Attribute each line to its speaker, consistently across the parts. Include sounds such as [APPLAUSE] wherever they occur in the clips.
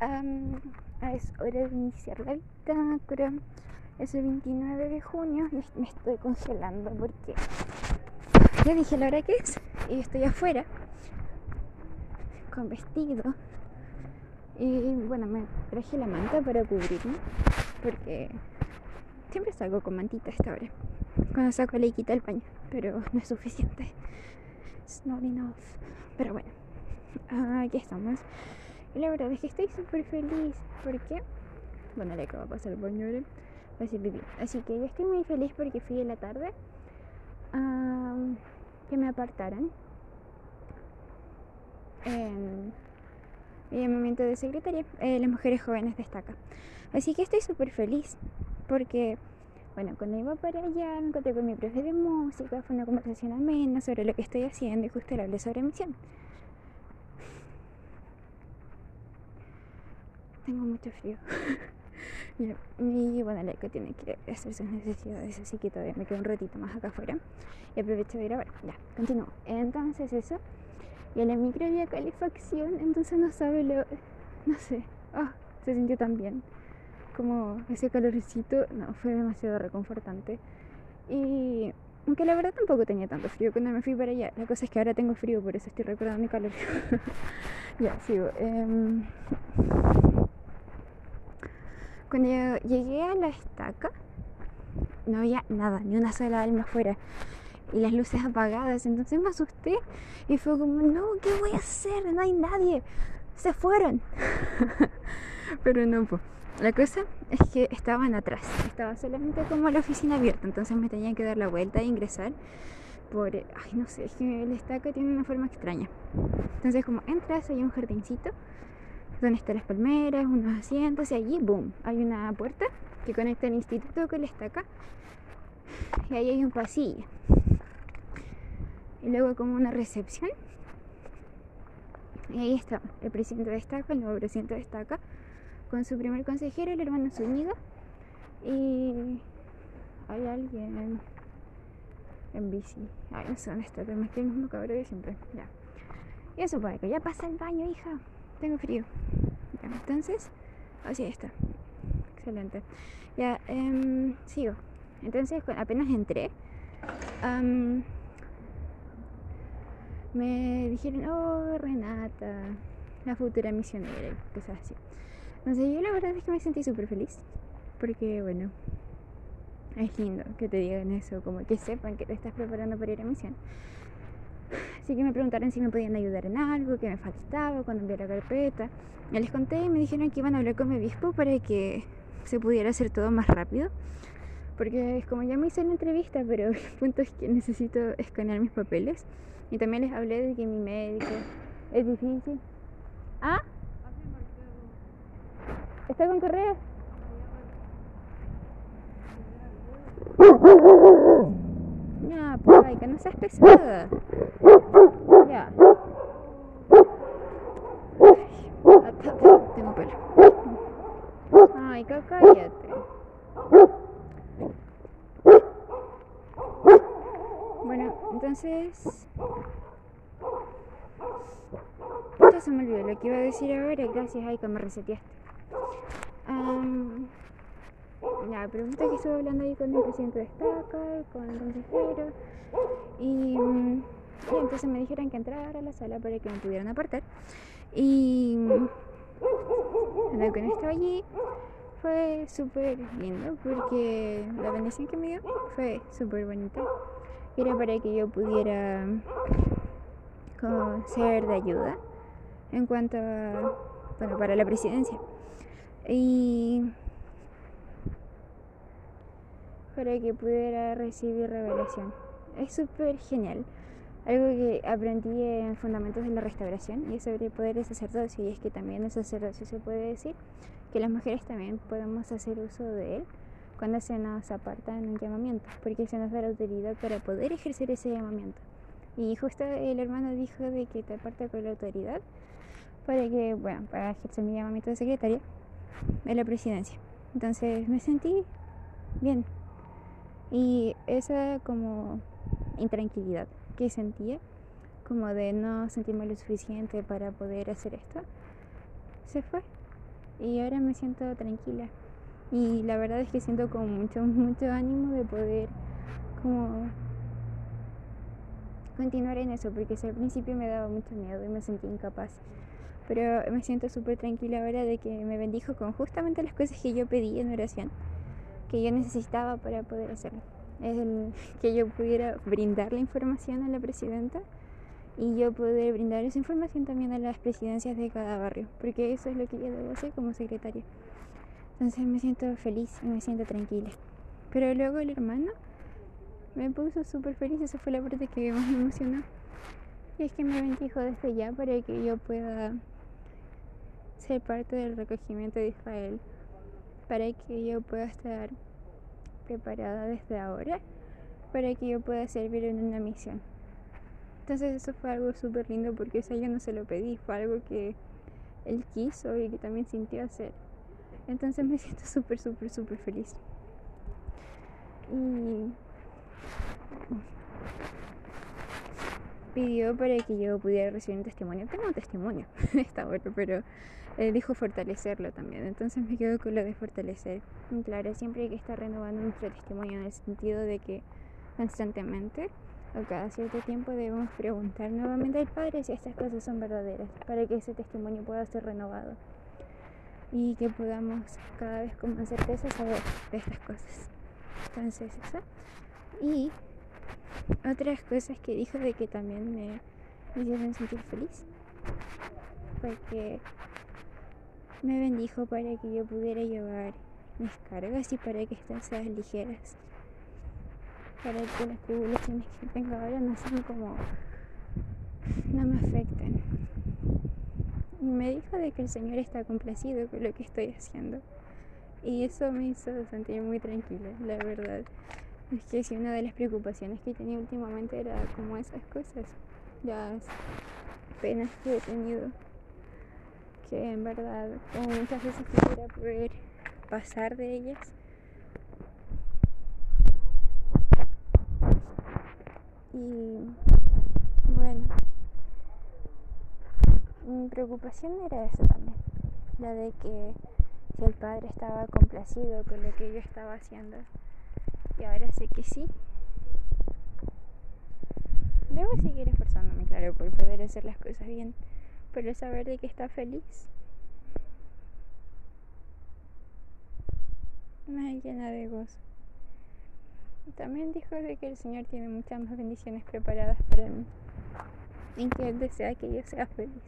Speaker 1: es hora de iniciar la bitácora. Es el 29 de junio me estoy congelando porque ya dije la hora que es y estoy afuera con vestido. Y bueno, me traje la manta para cubrirme porque siempre salgo con mantita a esta hora. Cuando saco la quita el paño, pero no es suficiente. It's not enough. Pero bueno, aquí estamos. Y la verdad es que estoy súper feliz porque, bueno, le acabo de pasar el baño ahora. Así que yo estoy muy feliz porque fui en la tarde a que me apartaran en mi momento de secretaria. Eh, las mujeres jóvenes destaca. Así que estoy súper feliz porque, bueno, cuando iba para allá me encontré con mi profe de música, fue una conversación amena sobre lo que estoy haciendo y justo le hablé sobre misión. Tengo mucho frío. y bueno, que tiene que hacer sus necesidades, así que todavía me quedo un ratito más acá afuera y aprovecho de grabar. Ya, continúo. Entonces eso. Y en la micro había calefacción, entonces no sabe lo... No sé. Ah, se sintió tan bien. Como ese calorcito, no, fue demasiado reconfortante. Y aunque la verdad tampoco tenía tanto frío cuando me fui para allá. La cosa es que ahora tengo frío, por eso estoy recordando mi calor. [LAUGHS] ya, sigo. Eh, cuando llegué a la estaca, no había nada, ni una sola alma afuera. Y las luces apagadas. Entonces me asusté y fue como, no, ¿qué voy a hacer? No hay nadie. Se fueron. [LAUGHS] Pero no, pues. La cosa es que estaban atrás. Estaba solamente como la oficina abierta. Entonces me tenían que dar la vuelta e ingresar por... Ay, no sé, es que la estaca tiene una forma extraña. Entonces como entras, hay un jardincito donde están las palmeras, unos asientos y allí, boom, hay una puerta que conecta el instituto con la estaca y ahí hay un pasillo. Y luego como una recepción. Y ahí está el presidente de estaca, el nuevo presidente de estaca, con su primer consejero, el hermano Zúñiga. Y hay alguien en bici. Ay, no sé dónde está, pero me estoy el mismo cabrón de siempre. Ya. Y eso puede que ya pasa el baño, hija tengo frío. entonces, así está. Excelente. Ya, em, sigo. Entonces, apenas entré, me dijeron, oh, Renata, la futura misionera, cosas así. Entonces, yo la verdad es que me sentí súper feliz. Porque, bueno, es lindo que te digan eso, como que sepan que te estás preparando para ir a misión. Así que me preguntaron si me podían ayudar en algo, que me faltaba, cuando envié la carpeta. Ya les conté y me dijeron que iban a hablar con mi obispo para que se pudiera hacer todo más rápido. Porque es como ya me hice la entrevista, pero [LAUGHS] el punto es que necesito escanear mis papeles. Y también les hablé de que mi médico es difícil. ¿Ah? ¿Está con correa? Ya, pues, que no seas pesada. Ya. tengo pelo. Ay, cállate. Bueno, entonces. Ya se me olvidó lo que iba a decir ahora. Gracias, ay, que me reseteaste. Um, la pregunta que estuve hablando ahí con el presidente de Estaca, con el consejero, y, entonces me dijeron que entrara a la sala para que me pudieran apartar. Y cuando estaba allí fue súper lindo porque la bendición que me dio fue súper bonita. Era para que yo pudiera ser de ayuda en cuanto a, bueno, para la presidencia. Y para que pudiera recibir revelación. Es súper genial. Algo que aprendí en Fundamentos de la Restauración y es sobre el poder de sacerdocio. Y es que también el sacerdocio se puede decir que las mujeres también podemos hacer uso de él cuando se nos aparta un llamamiento, porque se nos da la autoridad para poder ejercer ese llamamiento. Y justo el hermano dijo de que te aparta con la autoridad para que, bueno, para ejercer mi llamamiento de secretaria en la presidencia. Entonces me sentí bien, y esa como intranquilidad que sentía, como de no sentirme lo suficiente para poder hacer esto, se fue. y ahora me siento tranquila. Y la verdad es que siento como mucho, [LAUGHS] mucho ánimo de poder como continuar en eso, porque al principio me daba mucho miedo y me sentía incapaz. Pero me siento súper tranquila ahora de que me bendijo con justamente las cosas que yo pedí en oración, que yo necesitaba para poder hacerlo. El que yo pudiera brindar la información a la presidenta y yo poder brindar esa información también a las presidencias de cada barrio, porque eso es lo que yo debo hacer como secretaria. Entonces me siento feliz y me siento tranquila. Pero luego el hermano me puso súper feliz, esa fue la parte que más me emocionó. Y es que me bendijo desde ya para que yo pueda ser parte del recogimiento de Israel, para que yo pueda estar preparada desde ahora, para que yo pueda servir en una misión. Entonces eso fue algo súper lindo porque eso yo no se lo pedí, fue algo que él quiso y que también sintió hacer. Entonces me [LAUGHS] siento súper, súper, súper feliz. Y pidió para que yo pudiera recibir un testimonio. Tengo un testimonio, [LAUGHS] está bueno, pero eh, dijo fortalecerlo también. Entonces me quedo con lo de fortalecer. claro, siempre hay que estar renovando nuestro testimonio en el sentido de que constantemente o cada cierto tiempo debemos preguntar nuevamente al Padre si estas cosas son verdaderas, para que ese testimonio pueda ser renovado y que podamos cada vez con más certeza saber de estas cosas. Entonces, eso. Y otras cosas que dijo de que también me, hicieron sentir feliz fue que me bendijo para que yo pudiera llevar mis cargas y para que estas sean ligeras. Para que las tribulaciones que tengo ahora no sean como no me afecten. Y me dijo de que el Señor está complacido con lo que estoy haciendo. Y eso me hizo sentir muy tranquila la verdad. Es que si una de las preocupaciones que tenía últimamente era como esas cosas las penas que he tenido que en verdad muchas veces quisiera poder pasar de ellas Y bueno, mi preocupación era eso también, la de que si el padre estaba complacido con lo que yo estaba haciendo. Y ahora sé que sí. Debo seguir esforzándome, claro, por poder hacer las cosas bien, pero saber de que está feliz me llena de gozo. También dijo de que el Señor tiene muchas más bendiciones preparadas para mí y que Él desea que yo sea feliz.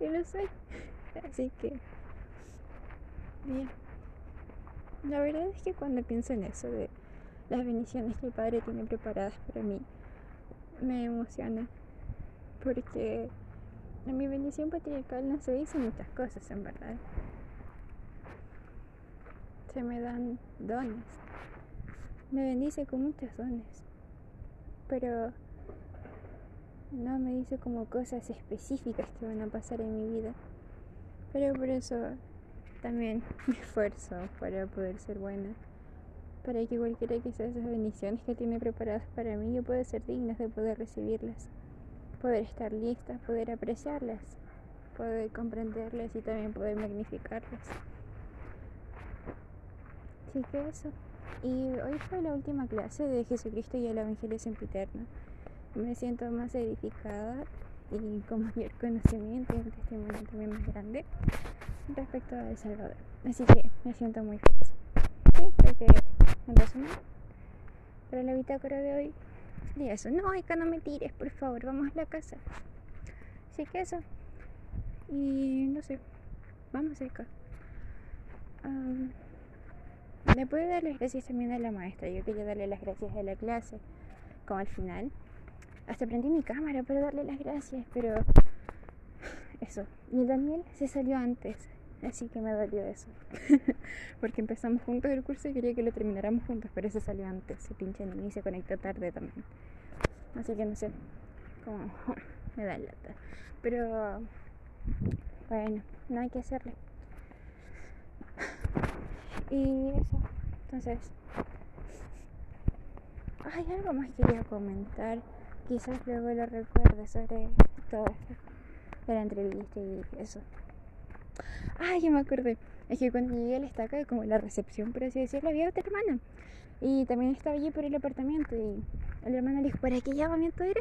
Speaker 1: Y lo soy. Así que, bien. La verdad es que cuando pienso en eso de las bendiciones que el Padre tiene preparadas para mí, me emociona. Porque en mi bendición patriarcal no se dicen muchas cosas, en verdad. Se me dan dones me bendice con muchos dones, pero no me dice como cosas específicas que van a pasar en mi vida. Pero por eso también [LAUGHS] me esfuerzo para poder ser buena, para que cualquiera que sea esas bendiciones que tiene preparadas para mí, yo pueda ser digna de poder recibirlas, poder estar lista, poder apreciarlas, poder comprenderlas y también poder magnificarlas. Así que eso. Y hoy fue la última clase de Jesucristo y el Evangelio sempiterno. Me siento más edificada y con mayor conocimiento y un testimonio también más grande respecto a El Salvador. Así que me siento muy feliz. Sí, creo que en resumen, para la bitácora de hoy, y eso. No, Eka, no me tires, por favor, vamos a la casa. Así que eso. Y no sé, vamos Eka. Le puedo dar las gracias también a la maestra. Yo quería darle las gracias a la clase, como al final. Hasta prendí mi cámara para darle las gracias, pero eso. Y Daniel se salió antes, así que me dolió eso. [LAUGHS] Porque empezamos juntos el curso y quería que lo termináramos juntos, pero se salió antes. Se pinche y se conectó tarde también. Así que no sé, como [LAUGHS] me da lata. Pero bueno, no hay que hacerle. Y eso. Entonces, hay algo más que quería comentar. Quizás luego lo recuerde sobre todo esto de la entrevista y eso. Ah, ya me acordé. Es que cuando llegué al estaca, como la recepción, por así decirlo, había otra hermana. Y también estaba allí por el apartamento. Y el hermano le dijo, ¿para qué llamamiento era?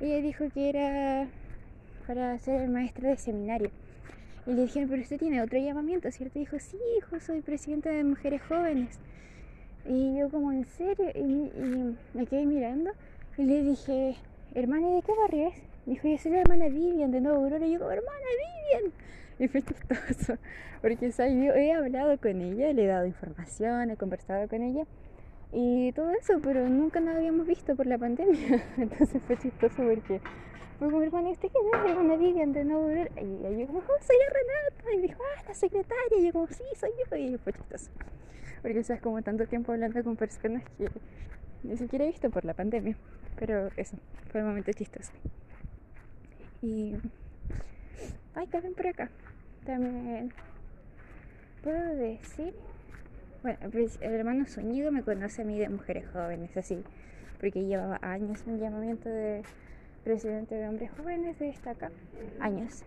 Speaker 1: Y ella dijo que era para ser maestra de seminario. Y le dijeron, pero usted tiene otro llamamiento, ¿cierto? Y dijo, sí, hijo, soy presidenta de mujeres jóvenes. Y yo como, ¿en serio? Y, me quedé mirando y le dije, hermana, ¿de qué barrio es? Dijo, yo soy la hermana Vivian de Nuevo Aurora. Y yo, hermana Vivian. Y fue chistoso, porque yo he hablado con ella, le he dado información, he conversado con ella y todo eso, pero nunca nos habíamos visto por la pandemia. [LAUGHS] Entonces fue chistoso porque fue como, hermana, ¿usted quién es? Hermana Vivian de Nuevo Aurora. Y yo como, soy la Renata. Y me dijo, ah, la secretaria. Y yo como, sí, soy yo. Y fue chistoso. Porque, o es como tanto tiempo hablando con personas que ni siquiera he visto por la pandemia. Pero eso, fue un momento chistoso. Y. Ay, también por acá. También. Puedo decir. Bueno, el hermano Soñido me conoce a mí de mujeres jóvenes, así. Porque llevaba años en llamamiento de presidente de hombres jóvenes de esta acá. Años.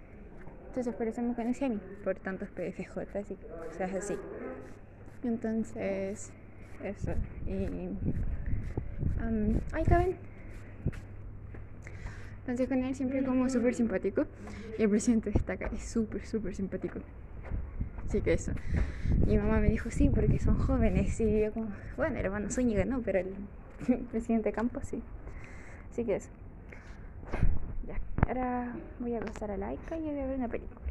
Speaker 1: Entonces por eso me conocí a mí, por tantos PFJ y cosas así. Entonces, eso. Y. Um, ay, caben. Entonces con él siempre como súper simpático. Y el presidente destaca, es súper, súper simpático. Así que eso. Mi mamá me dijo, sí, porque son jóvenes. Y yo como, bueno, hermano Zúñiga no, pero el [LAUGHS] presidente Campos sí. Así que eso. Ya, ahora voy a acostar a Laika y voy a ver una película.